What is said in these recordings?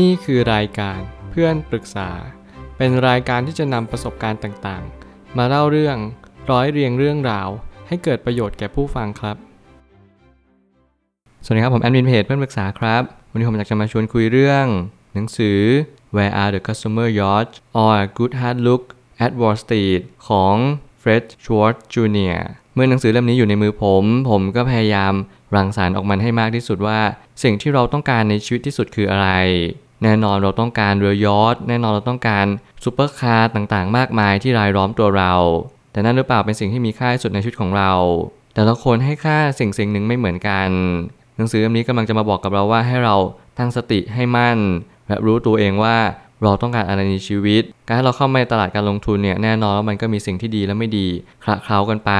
นี่คือรายการเพื่อนปรึกษา เป็นรายการที่จะนำประสบการณ์ต่างๆ มาเล่าเรื่องร้อยเรียงเรื่องราว ให้เกิดประโยชน์แก่ผู้ฟังครับ สวัสดีครับ ผมแอดมินเพจเพื่อนปรึกษาครับ วันนี้ผมอยากจะมาชวนคุยเรื่อง หนังสือ Where are the customer yachts or good hard look at Wall Street ของ Fred Schwartz Jr. เมื่อหนังสือเล่มนี้อยู่ในมือผม ผมก็พยายาม รังสรรค์ออกมันให้มากที่สุดว่า สิ่งที่เราต้องการในชีวิตที่สุดคืออะไร แน่นอนเราต้องการเรือยอชต์แน่นอนเราต้องการซูเปอร์คาร์ต่างๆ มากมายที่รายล้อมตัวเรา แต่นั่นหรือเปล่าเป็นสิ่งที่มีค่าที่สุดในชีวิตของเรา แต่ละคนให้ค่าสิ่งสิ่งหนึ่งไม่เหมือนกัน หนังสือเล่มนี้กำลังจะมาบอกกับเราว่าให้เราตั้งสติให้มั่น และรู้ตัวเองว่าเราต้องการอะไรในชีวิต การที่เราเข้ามาในตลาดการลงทุนเนี่ยแน่นอนว่ามันก็มีสิ่งที่ดีและไม่ดีคละเคล้ากันไป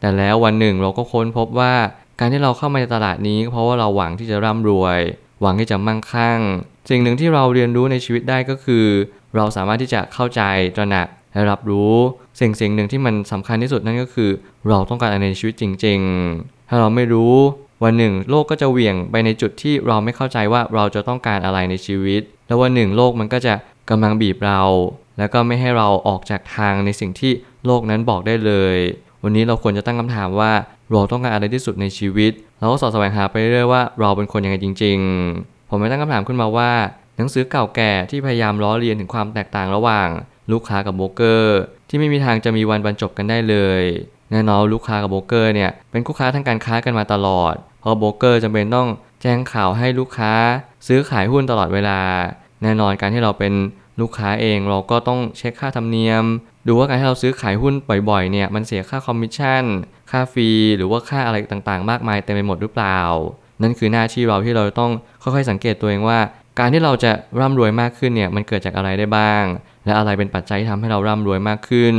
แต่แล้ววันหนึ่งเราก็ค้นพบว่า การที่เราเข้ามาในตลาดนี้เพราะว่าเราหวังที่จะร่ำรวย หวังที่จะมั่งคั่ง สิ่งหนึ่งที่เราเรียนรู้ในชีวิตได้ก็คือ เราสามารถที่จะเข้าใจตระหนักและรับรู้สิ่งสิ่งหนึ่งที่มันสำคัญที่สุดนั่นก็คือ เราต้องการอะไรในชีวิตจริง ๆ ถ้าเราไม่รู้วันหนึ่งโลกก็จะเหวี่ยงไปในจุดที่เราไม่เข้าใจว่าเราจะต้องการอะไรในชีวิต แล้ววันหนึ่งโลกมันก็จะกำลังบีบเรา แล้วก็ไม่ให้เราออกจากทางในสิ่งที่โลกนั้นบอกได้เลย วันนี้เราควรจะตั้งคำถามว่าเราต้องการอะไรที่สุดในชีวิต เราก็สอดแสวงหาไปเรื่อยว่าเราเป็นคนยังไงจริง ๆ ผมไม่ตั้งคำถามขึ้นมาว่า หนังสือเก่าแก่ที่พยายามล้อเลียนถึงความแตกต่างระหว่าง ลูกค้ากับโบรกเกอร์ ที่ไม่มีทางจะมีวันบรรจบกันได้เลยแน่นอนลูกค้ากับโบรกเกอร์เนี่ยเป็นคู่ค้าทางการค้ากันมาตลอด เพราะโบรกเกอร์จำเป็นต้องแจ้งข่าวให้ลูกค้า ซื้อขายหุ้นตลอดเวลา แน่นอนการที่เราเป็น ลูกค้าเองเราก็ต้องเช็คค่าธรรมเนียม ดูว่าการที่เราซื้อขายหุ้นบ่อยๆเนี่ยมันเสียค่าคอมมิชชั่น ค่า fee หรือว่าค่าอะไรต่างๆ มากมายเต็มไปหมดหรือเปล่า นั่นคือหน้าที่เราที่เราต้องค่อยๆสังเกตตัวเองว่า การที่เราจะร่ำรวยมากขึ้นเนี่ยมันเกิดจากอะไรได้บ้าง และอะไรเป็นปัจจัยที่ทำให้เราร่ำรวยมากขึ้น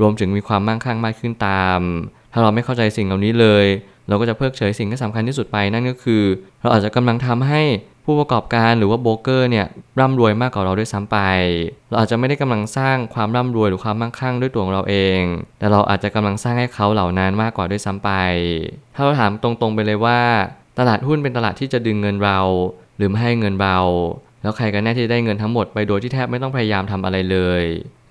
รวมถึงมีความมั่งคั่งมากขึ้นตาม ถ้าเราไม่เข้าใจสิ่งเหล่านี้เลย เราก็จะเพิกเฉยสิ่งที่สำคัญที่สุดไปนั่นก็คือ เราอาจจะกำลังทำให้ ผู้ประกอบการหรือว่าโบรกเกอร์เนี่ยร่ำรวยมากกว่าเราด้วยซ้ำไป เราอาจจะไม่ได้กำลังสร้างความร่ำรวยหรือความมั่งคั่งด้วยตัวของเราเอง แต่เราอาจจะกำลังสร้างให้เขาเหล่านั้นมากกว่าด้วยซ้ำไป ถ้าเราถามตรงๆไปเลยว่า ตลาดหุ้นเป็นตลาดที่จะดึงเงินเรา หรือไม่ให้เงินเรา แล้วใครกันแน่ที่ได้เงินทั้งหมดไปโดยที่แทบไม่ต้องพยายามทำอะไรเลย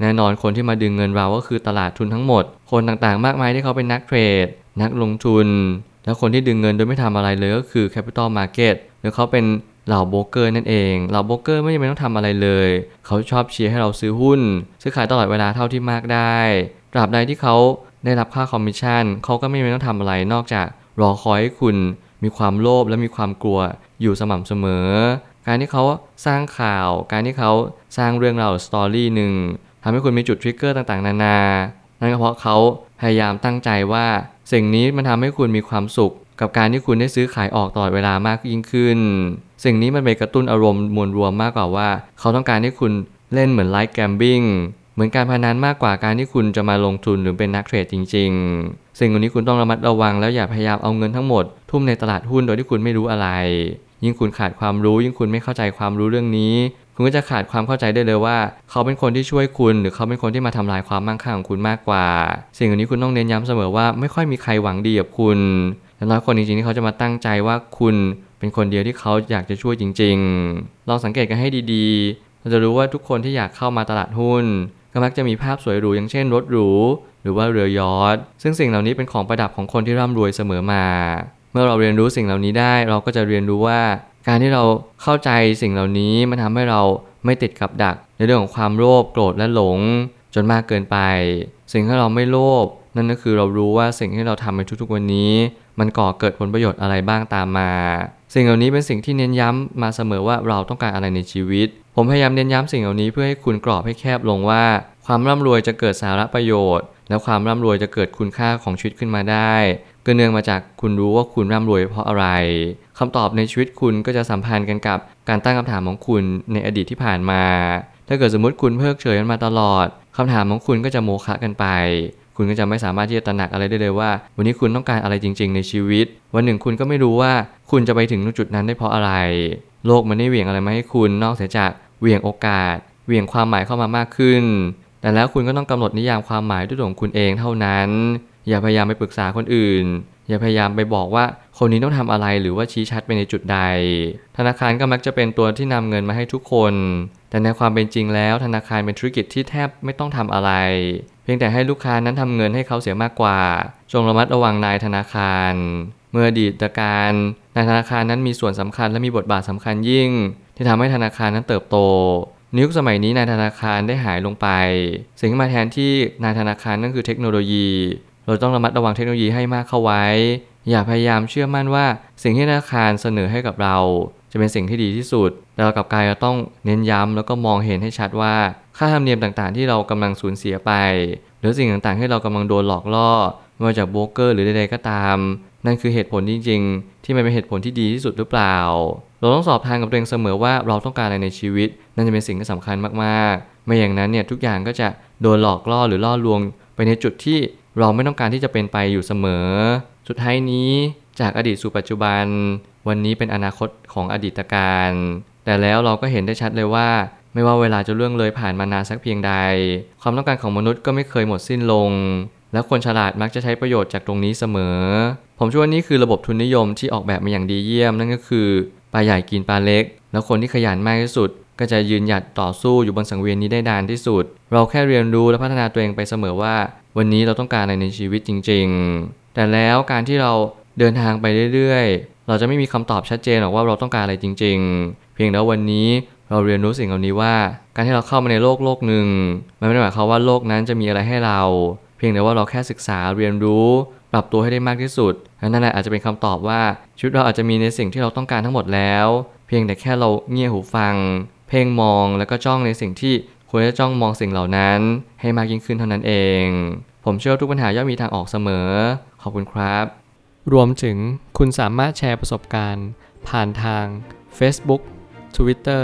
แน่นอนคนที่มาดึงเงินเราก็คือตลาดทุนทั้งหมด คนต่างๆ มากมายที่เขาเป็นนักเทรด นักลงทุน แล้วคนที่ดึงเงินโดยไม่ทำอะไรเลยก็คือ Capital Market หรือเขาเป็น เหล่าโบรกเกอร์นั่นเองเหล่าโบรกเกอร์ไม่จำเป็นต้องทำอะไรเลย เขาชอบเชียร์ให้เราซื้อหุ้น ซื้อขายตลอดเวลาเท่าที่มากได้ตราบใดที่เขาได้รับค่าคอมมิชชั่นเขาก็ไม่จำเป็นต้องทำอะไรนอกจากรอคอยให้คุณมีความโลภและมีความกลัวอยู่สม่ำเสมอ การที่เขาสร้างข่าว การที่เขาสร้างเรื่องราว story หนึ่งทำให้คุณมีจุด trigger ต่างๆ นานา นั่นก็เพราะเขาพยายามตั้งใจว่า สิ่งนี้มันทำให้คุณมีความสุข กับการที่คุณได้ซื้อขายออกตลอดเวลามากยิ่งขึ้น สิ่งนี้มันไปกระตุ้นอารมณ์มวลรวมมากกว่าว่า เขาต้องการให้คุณเล่นเหมือน like gambling เหมือนการพนันมากกว่าการที่คุณจะมาลงทุนหรือเป็นนักเทรดจริง ๆ สิ่งนี้คุณต้องระมัดระวังแล้วอย่าพยายามเอาเงินทั้งหมด ทุ่มในตลาดหุ้นโดยที่คุณไม่รู้อะไร ยิ่งคุณขาดความรู้ ยิ่งคุณไม่เข้าใจความรู้เรื่องนี้ คุณก็จะขาดความเข้าใจได้เลยว่า เขาเป็นคนที่ช่วยคุณ หรือเขาเป็นคนที่มาทำลายความมั่งคั่งของคุณมากกว่า สิ่งนี้คุณต้องเน้นย้ำเสมอว่าไม่ค่อยมีใครหวังดีกับคุณ แต่น้อยคนจริงๆที่เขาจะมาตั้งใจว่าคุณเป็นคนเดียวที่เขาอยากจะช่วยจริง ๆ ลองสังเกตกันให้ดีๆ เราจะรู้ว่าทุกคนที่อยากเข้ามาตลาดหุ้น ก็มักจะมีภาพสวยหรูอย่างเช่นรถหรู หรือว่าเรือยอทซึ่งสิ่งเหล่านี้เป็นของประดับของคนที่ร่ำรวยเสมอมา เมื่อเราเรียนรู้สิ่งเหล่านี้ได้ เราก็จะเรียนรู้ว่า การที่เราเข้าใจสิ่งเหล่านี้มันทำให้เราไม่ติดกับดัก ในเรื่องของความโลภโกรธและหลง จนมากเกินไป สิ่งที่เราไม่โลภนั่นก็คือเรารู้ว่าสิ่งที่เราทำในทุกๆวันนี้ มันก่อเกิดผลประโยชน์อะไรบ้างตามมา สิ่งเหล่านี้เป็นสิ่งที่เน้นย้ำมาเสมอว่าเราต้องการอะไรในชีวิต ผมพยายามเน้นย้ำสิ่งเหล่านี้เพื่อให้คุณกรอบให้แคบลงว่า ความร่ำรวยจะเกิดสาระประโยชน์ และความร่ำรวยจะเกิดคุณค่าของชีวิตขึ้นมาได้ก็เนื่องมาจากคุณรู้ว่าคุณร่ำรวยเพราะอะไรคำตอบในชีวิตคุณก็จะสัมพันธ์กันกับการตั้งคำถามของคุณในอดีตที่ผ่านมา ถ้าเกิดสมมติคุณเพิกเฉยมันมาตลอดคำถามของคุณก็จะโมฆะกันไปคุณก็จะไม่สามารถที่จะตระหนักอะไรได้เลยว่า วันนี้คุณต้องการอะไรจริง ๆ ในชีวิต วันหนึ่งคุณก็ไม่รู้ว่าคุณจะไปถึงจุดนั้นได้เพราะอะไร โลกมันไม่เหวี่ยงอะไรมาให้คุณนอกเสียจากเหวี่ยงโอกาสเหวี่ยงความหมายเข้ามามากขึ้น แต่แล้วคุณก็ต้องกำหนดนิยามความหมายด้วยตัวของคุณเองเท่านั้น อย่าพยายามไปปรึกษาคนอื่น อย่าพยายามไปบอกว่าคนนี้ต้องทำอะไรหรือว่าชี้ชัดไปในจุดใด ธนาคารก็มักจะเป็นตัวที่นำเงินมาให้ทุกคน แต่ในความเป็นจริงแล้วธนาคารเป็นธุรกิจที่แทบไม่ต้องทำอะไร เพียงแต่ให้ลูกค้านั้นทำเงินให้เขาเสียมากกว่า จงระมัดระวังนายธนาคาร เมื่อดีตการนายธนาคารนั้นมีส่วนสำคัญและมีบทบาทสำคัญยิ่ง ที่ทำให้ธนาคารนั้นเติบโตในยุคสมัยนี้นายธนาคารได้หายลงไป สิ่งที่มาแทนที่นายธนาคารนั่นคือเทคโนโลยี เราต้องระมัดระวังเทคโนโลยีให้มากเข้าไว้ อย่าพยายามเชื่อมั่นว่า สิ่งที่ธนาคารเสนอให้กับเรา จะเป็นสิ่งที่ดีที่สุด แต่เรากับกายจะต้องเน้นย้ำแล้วก็มองเห็นให้ชัดว่า ค่าธรรมเนียมต่างๆ ที่เรากำลังสูญเสียไป หรือสิ่งต่างๆ ที่เรากำลังโดนหลอกล่อไม่ว่าจากโบรกเกอร์หรือใดๆก็ตาม นั่นคือเหตุผลจริง ๆ ที่มันเป็นเหตุผลที่ดีที่สุดหรือเปล่า เราต้องสอบทานกับตัวเองเสมอว่าเราต้องการอะไรในชีวิต นั่นจะเป็นสิ่งที่สำคัญมากๆ ไม่อย่างนั้นเนี่ยทุกอย่างก็จะโดนหลอกล่อหรือล่อลวง ไปในจุดที่เราไม่ต้องการที่จะเป็นไปอยู่เสมอ สุดท้ายนี้จากอดีตสู่ปัจจุบัน วันนี้เป็นอนาคตของอดีตการ แต่แล้วเราก็เห็นได้ชัดเลยว่า ไม่ว่าเวลาจะล่วงเลยผ่านมานานสักเพียงใด ความต้องการของมนุษย์ก็ไม่เคยหมดสิ้นลง และคนฉลาดมักจะใช้ประโยชน์จากตรงนี้เสมอ ผมเชื่อว่านี่คือระบบทุนนิยมที่ออกแบบมาอย่างดีเยี่ยมนั่นก็คือปลาใหญ่กินปลาเล็ก แล้วคนที่ขยันมากที่สุด ก็จะยืนหยัดต่อสู้อยู่บนสังเวียนนี้ได้นานที่สุด เราแค่เรียนรู้และพัฒนาตัวเองไปเสมอว่า วันนี้เราต้องการอะไรในชีวิตจริง ๆ แต่แล้วการที่เราเดินทางไปเรื่อยๆ เราจะไม่มีคำตอบชัดเจนหรอกว่าเราต้องการอะไรจริง ๆ เพียงแล้ววันนี้ เราเรียนรู้สิ่งเหล่านี้ว่า การที่เราเข้ามาในโลกโลกหนึ่งมันไม่ได้หมายความว่าโลกนั้นจะมีอะไรให้เรา เพียงแต่ว่าเราแค่ศึกษาเรียนรู้ปรับตัวให้ได้มากที่สุดนั่นแหละอาจจะเป็นคำตอบว่าชีวิตเราอาจจะมีในสิ่งที่เราต้องการทั้งหมดแล้ว เพียงแต่แค่เราเงี่ยหูฟัง เพ่งมองแล้วก็จ้องในสิ่งที่ควรจะจ้องมองสิ่งเหล่านั้น ให้มากยิ่งขึ้นเท่านั้นเอง ผมเชื่อว่าทุกปัญหาย่อมมีทางออกเสมอ ขอบคุณครับ รวมถึงคุณสามารถแชร์ประสบการณ์ ผ่านทาง Facebook Twitter